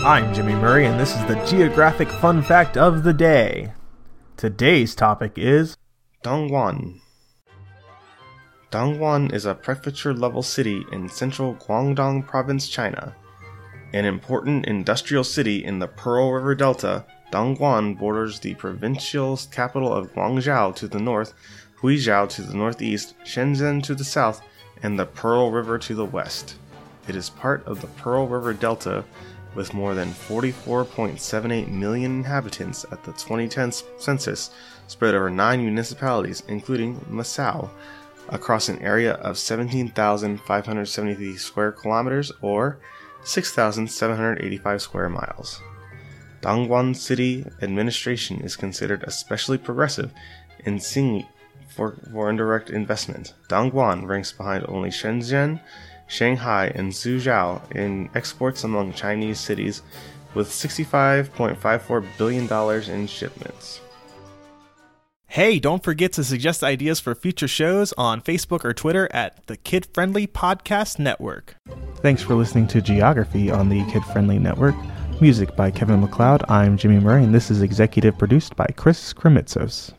I'm Jimmy Murray, and this is the Geographic Fun Fact of the Day. Today's topic is Dongguan. Dongguan is a prefecture level city in central Guangdong Province, China. An important industrial city in the Pearl River Delta, Dongguan borders the provincial capital of Guangzhou to the north, Huizhou to the northeast, Shenzhen to the south, and the Pearl River to the west. It is part of the Pearl River Delta with more than 44.78 million inhabitants at the 2010 census, spread over nine municipalities, including Macau, across an area of 17,573 square kilometers or 6,785 square miles. Dongguan City administration is considered especially progressive in seeing for, for indirect investment. Dongguan ranks behind only Shenzhen, Shanghai, and Suzhou in exports among Chinese cities with $65.54 billion in shipments. Hey, don't forget to suggest ideas for future shows on Facebook or Twitter at the Kid Friendly Podcast Network. Thanks for listening to Geography on the Kid Friendly Network. Music by Kevin MacLeod. I'm Jimmy Murray, and this is executive produced by Chris Kremitzos.